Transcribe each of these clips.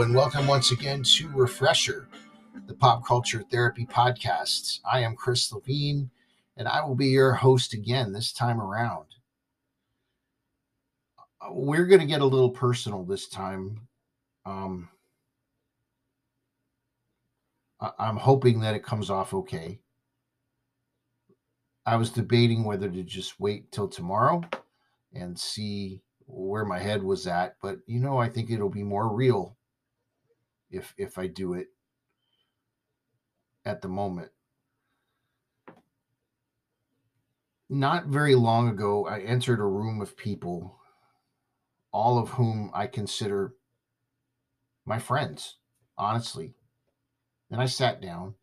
And welcome once again to Refresher, the pop culture therapy podcast. I am Chris Levine, and I will be your host again this time around. We're going to get a little personal this time. Um, I'm hoping that it comes off okay. I was debating whether to just wait till tomorrow and see where my head was at, but you know, I think it'll be more real if if I do it at the moment. Not very long ago, I entered a room of people, all of whom I consider my friends, honestly. And I sat down.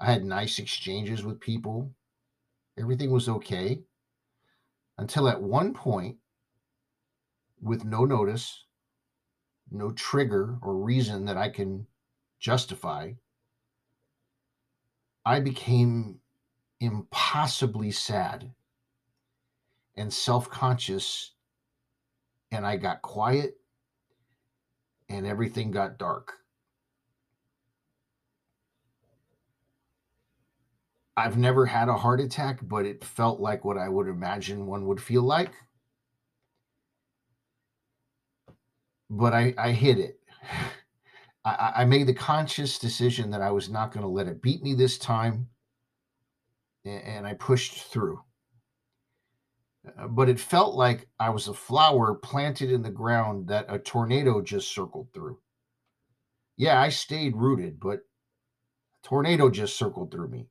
I had nice exchanges with people. Everything was okay until at one point, with no notice, no trigger or reason that I can justify, I became impossibly sad and self conscious, and I got quiet and everything got dark. I've never had a heart attack, but it felt like what I would imagine one would feel like. But I, I hid it. I, I made the conscious decision that I was not going to let it beat me this time. And I pushed through. Uh, but it felt like I was a flower planted in the ground that a tornado just circled through. Yeah, I stayed rooted, but a tornado just circled through me.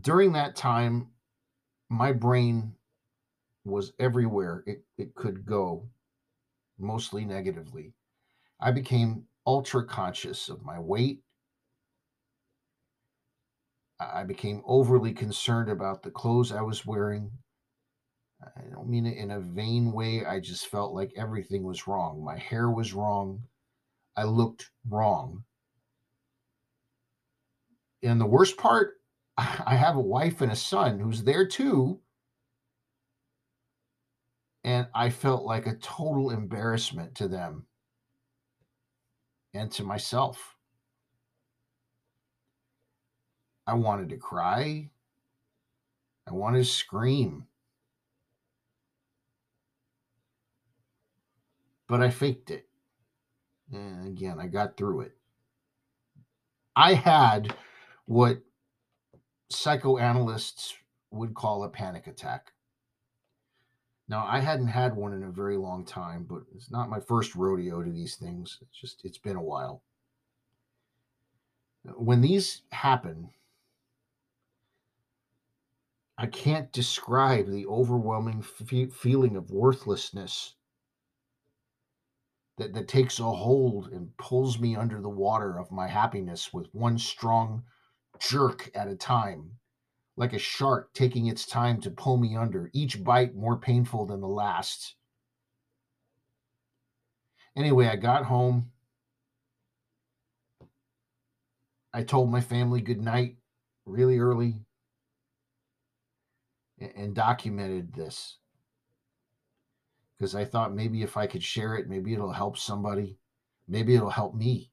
During that time, my brain was everywhere it, it could go, mostly negatively. I became ultra conscious of my weight. I became overly concerned about the clothes I was wearing. I don't mean it in a vain way. I just felt like everything was wrong. My hair was wrong. I looked wrong. And the worst part, I have a wife and a son who's there too. And I felt like a total embarrassment to them and to myself. I wanted to cry. I wanted to scream. But I faked it. And again, I got through it. I had what psychoanalysts would call a panic attack. Now, I hadn't had one in a very long time, but it's not my first rodeo to these things. It's just, it's been a while. When these happen, I can't describe the overwhelming feeling of worthlessness that, that takes a hold and pulls me under the water of my happiness with one strong jerk at a time, like a shark taking its time to pull me under, each bite more painful than the last. Anyway, I got home. I told my family good night really early and documented this because I thought maybe if I could share it, maybe it'll help somebody. Maybe it'll help me.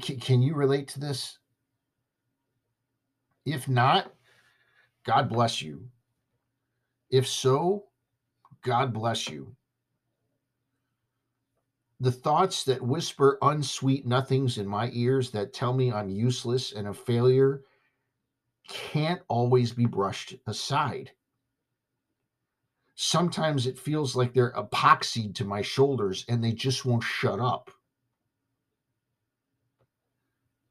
C- can you relate to this? If not, God bless you. If so, God bless you. The thoughts that whisper unsweet nothings in my ears that tell me I'm useless and a failure can't always be brushed aside. Sometimes it feels like they're epoxied to my shoulders and they just won't shut up.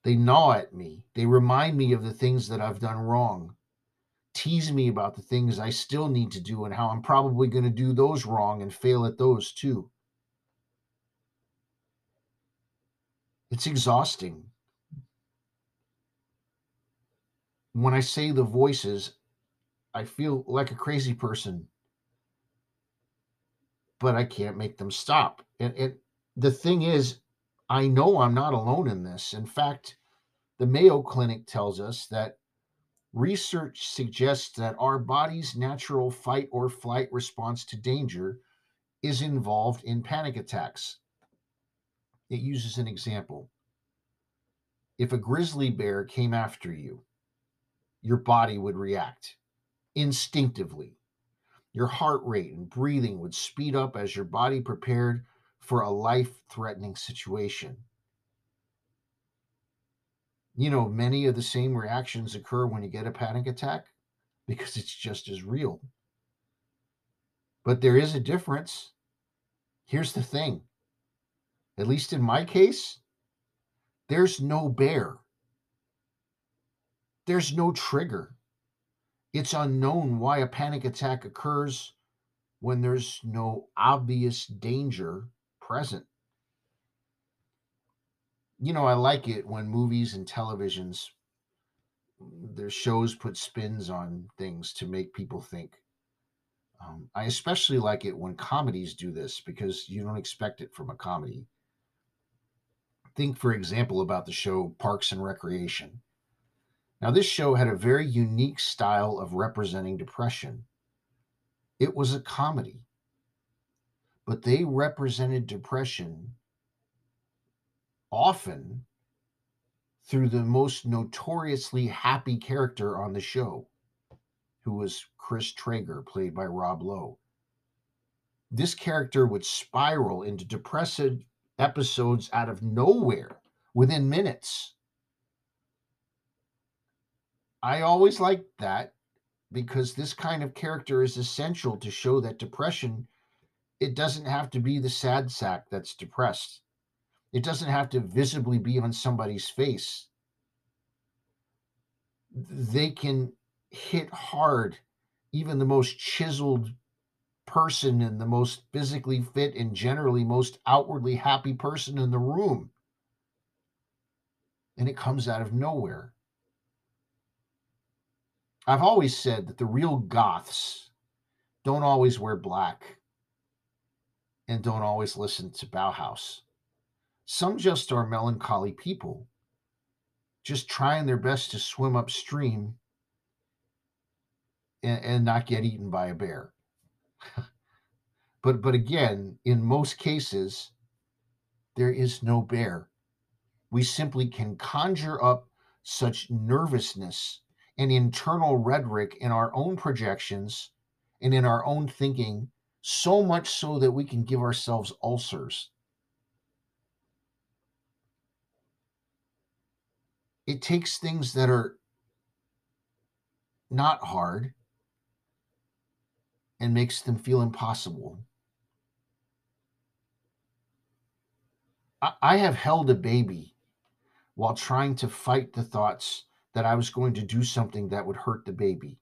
They gnaw at me. They remind me of the things that I've done wrong, tease me about the things I still need to do and how I'm probably going to do those wrong and fail at those too. It's exhausting. When I say the voices, I feel like a crazy person, but I can't make them stop. And, and the thing is, I know I'm not alone in this. In fact, the Mayo Clinic tells us that research suggests that our body's natural fight or flight response to danger is involved in panic attacks. It uses an example. If a grizzly bear came after you, your body would react instinctively. Your heart rate and breathing would speed up as your body prepared for a life threatening situation. You know, many of the same reactions occur when you get a panic attack because it's just as real. But there is a difference. Here's the thing at least in my case, there's no bear, there's no trigger. It's unknown why a panic attack occurs when there's no obvious danger present. You know, I like it when movies and televisions, their shows put spins on things to make people think. Um, I especially like it when comedies do this because you don't expect it from a comedy. Think, for example, about the show Parks and Recreation. Now, this show had a very unique style of representing depression. It was a comedy, but they represented depression often through the most notoriously happy character on the show, who was Chris Traeger, played by Rob Lowe. This character would spiral into depressive episodes out of nowhere within minutes. I always liked that because this kind of character is essential to show that depression it doesn't have to be the sad sack that's depressed it doesn't have to visibly be on somebody's face. They can hit hard, even the most chiseled person and the most physically fit and generally most outwardly happy person in the room. And it comes out of nowhere. I've always said that the real goths don't always wear black and don't always listen to Bauhaus. Some just are melancholy people, just trying their best to swim upstream and, and not get eaten by a bear. but but again, in most cases, there is no bear. We simply can conjure up such nervousness and internal rhetoric in our own projections and in our own thinking, so much so that we can give ourselves ulcers. It takes things that are not hard and makes them feel impossible. I, have held a baby while trying to fight the thoughts that I was going to do something that would hurt the baby.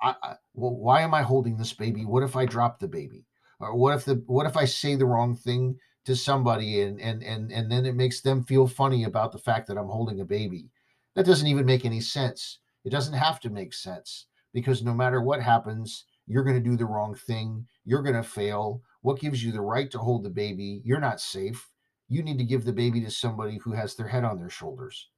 I, I, well, why am I holding this baby? What if I drop the baby? Or what if the what if I say the wrong thing to somebody and and and and then it makes them feel funny about the fact that I'm holding a baby? That doesn't even make any sense. It doesn't have to make sense because no matter what happens, you're going to do the wrong thing. You're going to fail. What gives you the right to hold the baby? You're not safe. You need to give the baby to somebody who has their head on their shoulders.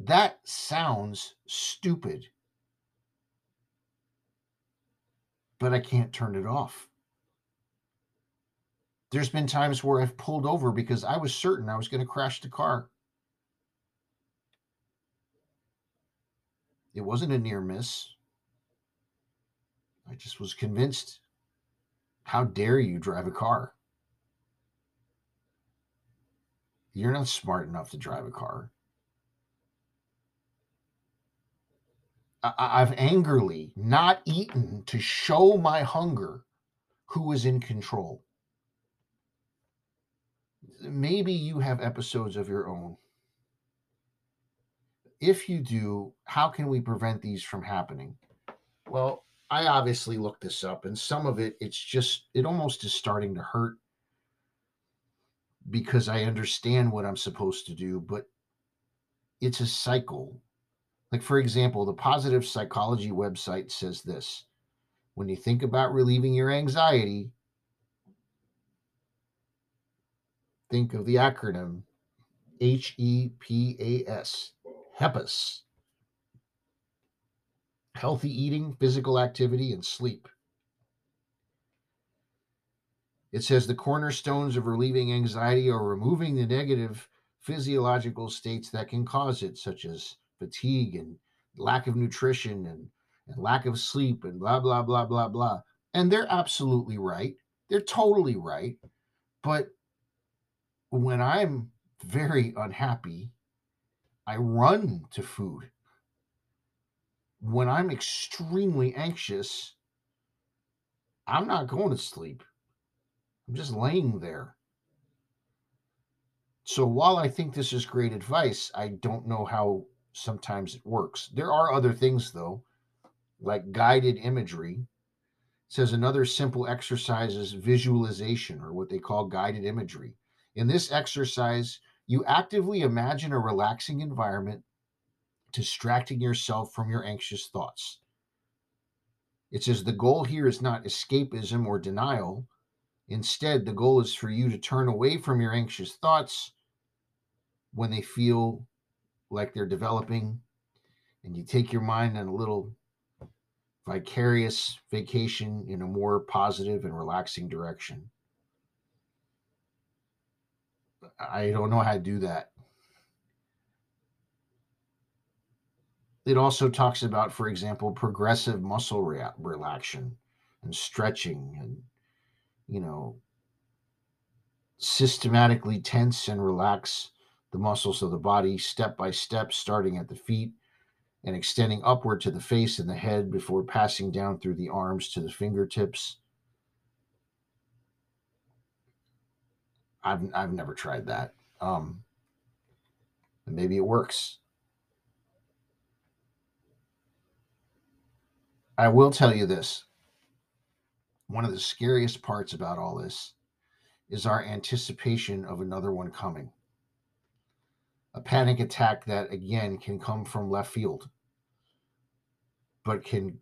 That sounds stupid, but I can't turn it off. There's been times where I've pulled over because I was certain I was going to crash the car. It wasn't a near miss. I just was convinced. How dare you drive a car? You're not smart enough to drive a car. I- have angrily not eaten to show my hunger who was in control maybe you have episodes of your own. If you do, how can we prevent these from happening? Well, I obviously looked this up, and some of it, it's just, it almost is starting to hurt because I understand what I'm supposed to do, but it's a cycle. Like, for example, the positive psychology website says this when you think about relieving your anxiety, think of the acronym H E P A S. HEPAS. Healthy eating, physical activity, and sleep. It says the cornerstones of relieving anxiety are removing the negative physiological states that can cause it, such as fatigue and lack of nutrition and, and lack of sleep and blah, blah, blah, blah, blah. And they're absolutely right. They're totally right. But when I'm very unhappy, I run to food. When I'm extremely anxious, I'm not going to sleep. I'm just laying there. So while I think this is great advice, I don't know how sometimes it works. There are other things though, like guided imagery. It says another simple exercise is visualization or what they call guided imagery. In this exercise, you actively imagine a relaxing environment, distracting yourself from your anxious thoughts. It says the goal here is not escapism or denial. Instead, the goal is for you to turn away from your anxious thoughts when they feel like they're developing and you take your mind on a little vicarious vacation in a more positive and relaxing direction. I don't know how to do that. It also talks about, for example, progressive muscle re- relaxation and stretching and, you know, systematically tense and relax the muscles of the body step by step, starting at the feet and extending upward to the face and the head before passing down through the arms to the fingertips. I've I've never tried that. Um, maybe it works. I will tell you this. One of the scariest parts about all this is our anticipation of another one coming a panic attack that again can come from left field but can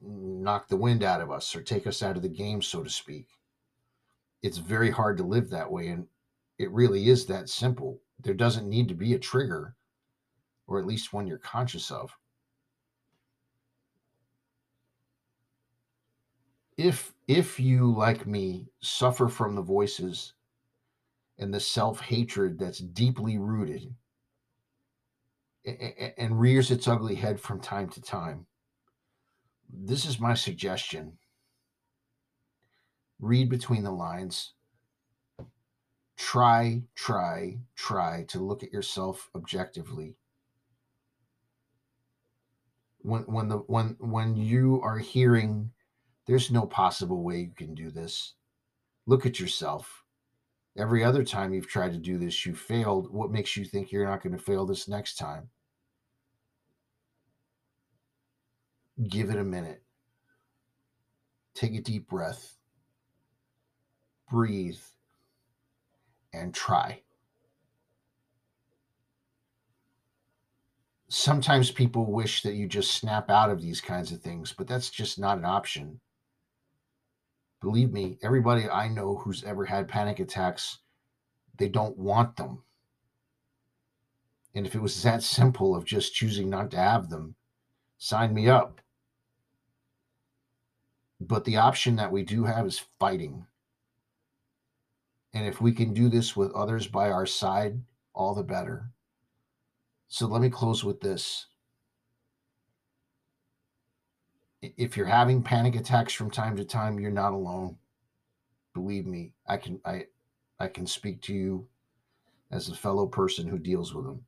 knock the wind out of us or take us out of the game so to speak it's very hard to live that way and it really is that simple there doesn't need to be a trigger or at least one you're conscious of if if you like me suffer from the voices and the self-hatred that's deeply rooted and rears its ugly head from time to time. This is my suggestion. Read between the lines. Try, try, try to look at yourself objectively. When when the when when you are hearing there's no possible way you can do this. Look at yourself. Every other time you've tried to do this, you failed. What makes you think you're not going to fail this next time? Give it a minute. Take a deep breath. Breathe and try. Sometimes people wish that you just snap out of these kinds of things, but that's just not an option. Believe me, everybody I know who's ever had panic attacks, they don't want them. And if it was that simple of just choosing not to have them, sign me up. But the option that we do have is fighting. And if we can do this with others by our side, all the better. So let me close with this. If you're having panic attacks from time to time, you're not alone. Believe me, I can I I can speak to you as a fellow person who deals with them.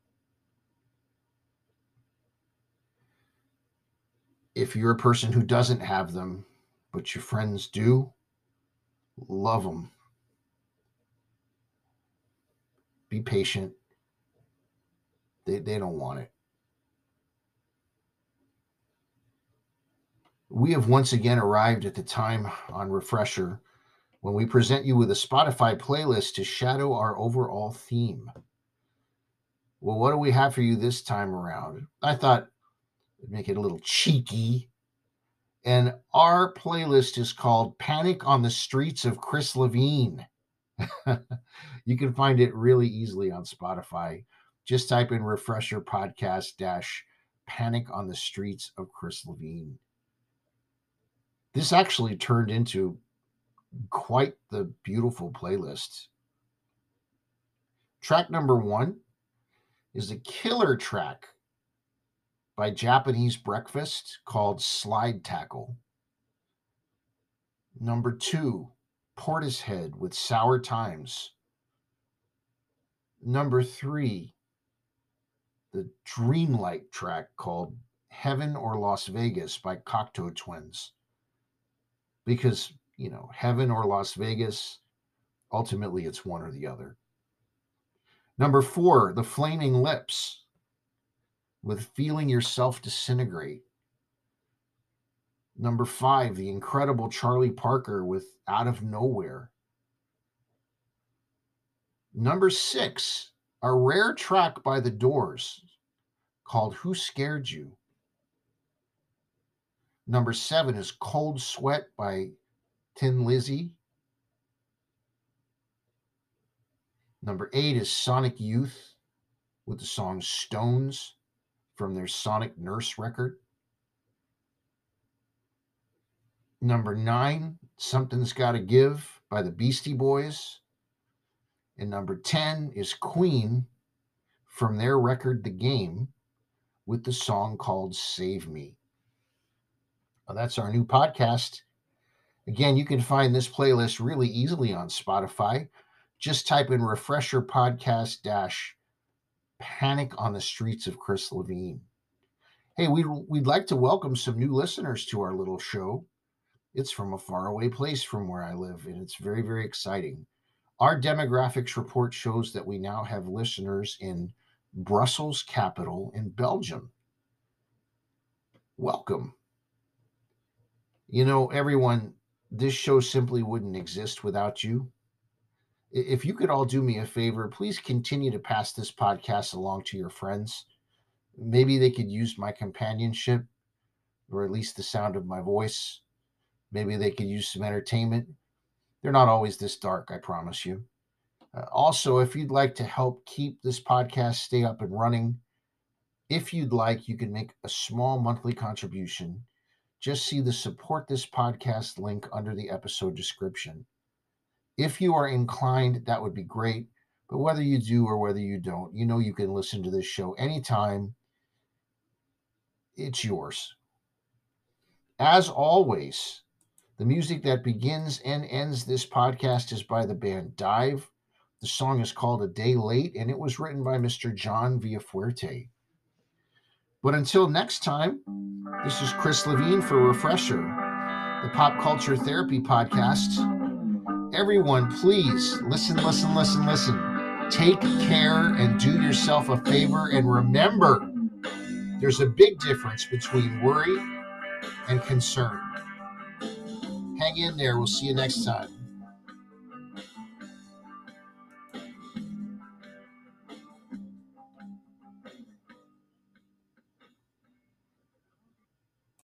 If you're a person who doesn't have them, but your friends do, love them. Be patient. They, they don't want it. We have once again arrived at the time on Refresher when we present you with a Spotify playlist to shadow our overall theme. Well, what do we have for you this time around? I thought I'd make it a little cheeky and our playlist is called Panic on the Streets of Chris Levine. you can find it really easily on Spotify. Just type in refresher podcast dash panic on the streets of Chris Levine. This actually turned into quite the beautiful playlist. Track number one is a killer track by Japanese Breakfast called Slide Tackle. Number two, Portishead with Sour Times. Number three, the dreamlike track called Heaven or Las Vegas by Cocteau Twins. Because, you know, Heaven or Las Vegas, ultimately it's one or the other. Number four, The Flaming Lips with Feeling Yourself Disintegrate. Number five, the incredible Charlie Parker with Out of Nowhere. Number six, a rare track by The Doors called Who Scared You? Number seven is Cold Sweat by Thin Lizzy. Number eight is Sonic Youth with the song Stones from their Sonic Nurse record. Number nine, Something's Gotta Give by the Beastie Boys. And number 10 is Queen from their record The Game with the song called Save Me. Well, that's our new podcast. Again, you can find this playlist really easily on Spotify. Just type in refresher podcast dash panic on the streets of Chris Levine. Hey, we'd, we'd like to welcome some new listeners to our little show. It's from a faraway place from where I live, and it's very, very exciting. Our demographics report shows that we now have listeners in Brussels capital in Belgium. Welcome. You know, everyone, this show simply wouldn't exist without you. If you could all do me a favor, please continue to pass this podcast along to your friends. Maybe they could use my companionship or at least the sound of my voice Maybe they could use some entertainment. They're not always this dark, I promise you. Uh, also, if you'd like to help keep this podcast stay up and running, if you'd like, you can make a small monthly contribution. Just see the support this podcast link under the episode description. If you are inclined, that would be great. But whether you do or whether you don't, you know you can listen to this show anytime. It's yours. As always, the music that begins and ends this podcast is by the band Dive. The song is called A Day Late, and it was written by Mr. John Villafuerte. But until next time, this is Chris Levine for Refresher, the Pop Culture Therapy Podcast. Everyone, please listen, listen, listen, listen. Take care and do yourself a favor. And remember, there's a big difference between worry and concern. Hang in there. We'll see you next time.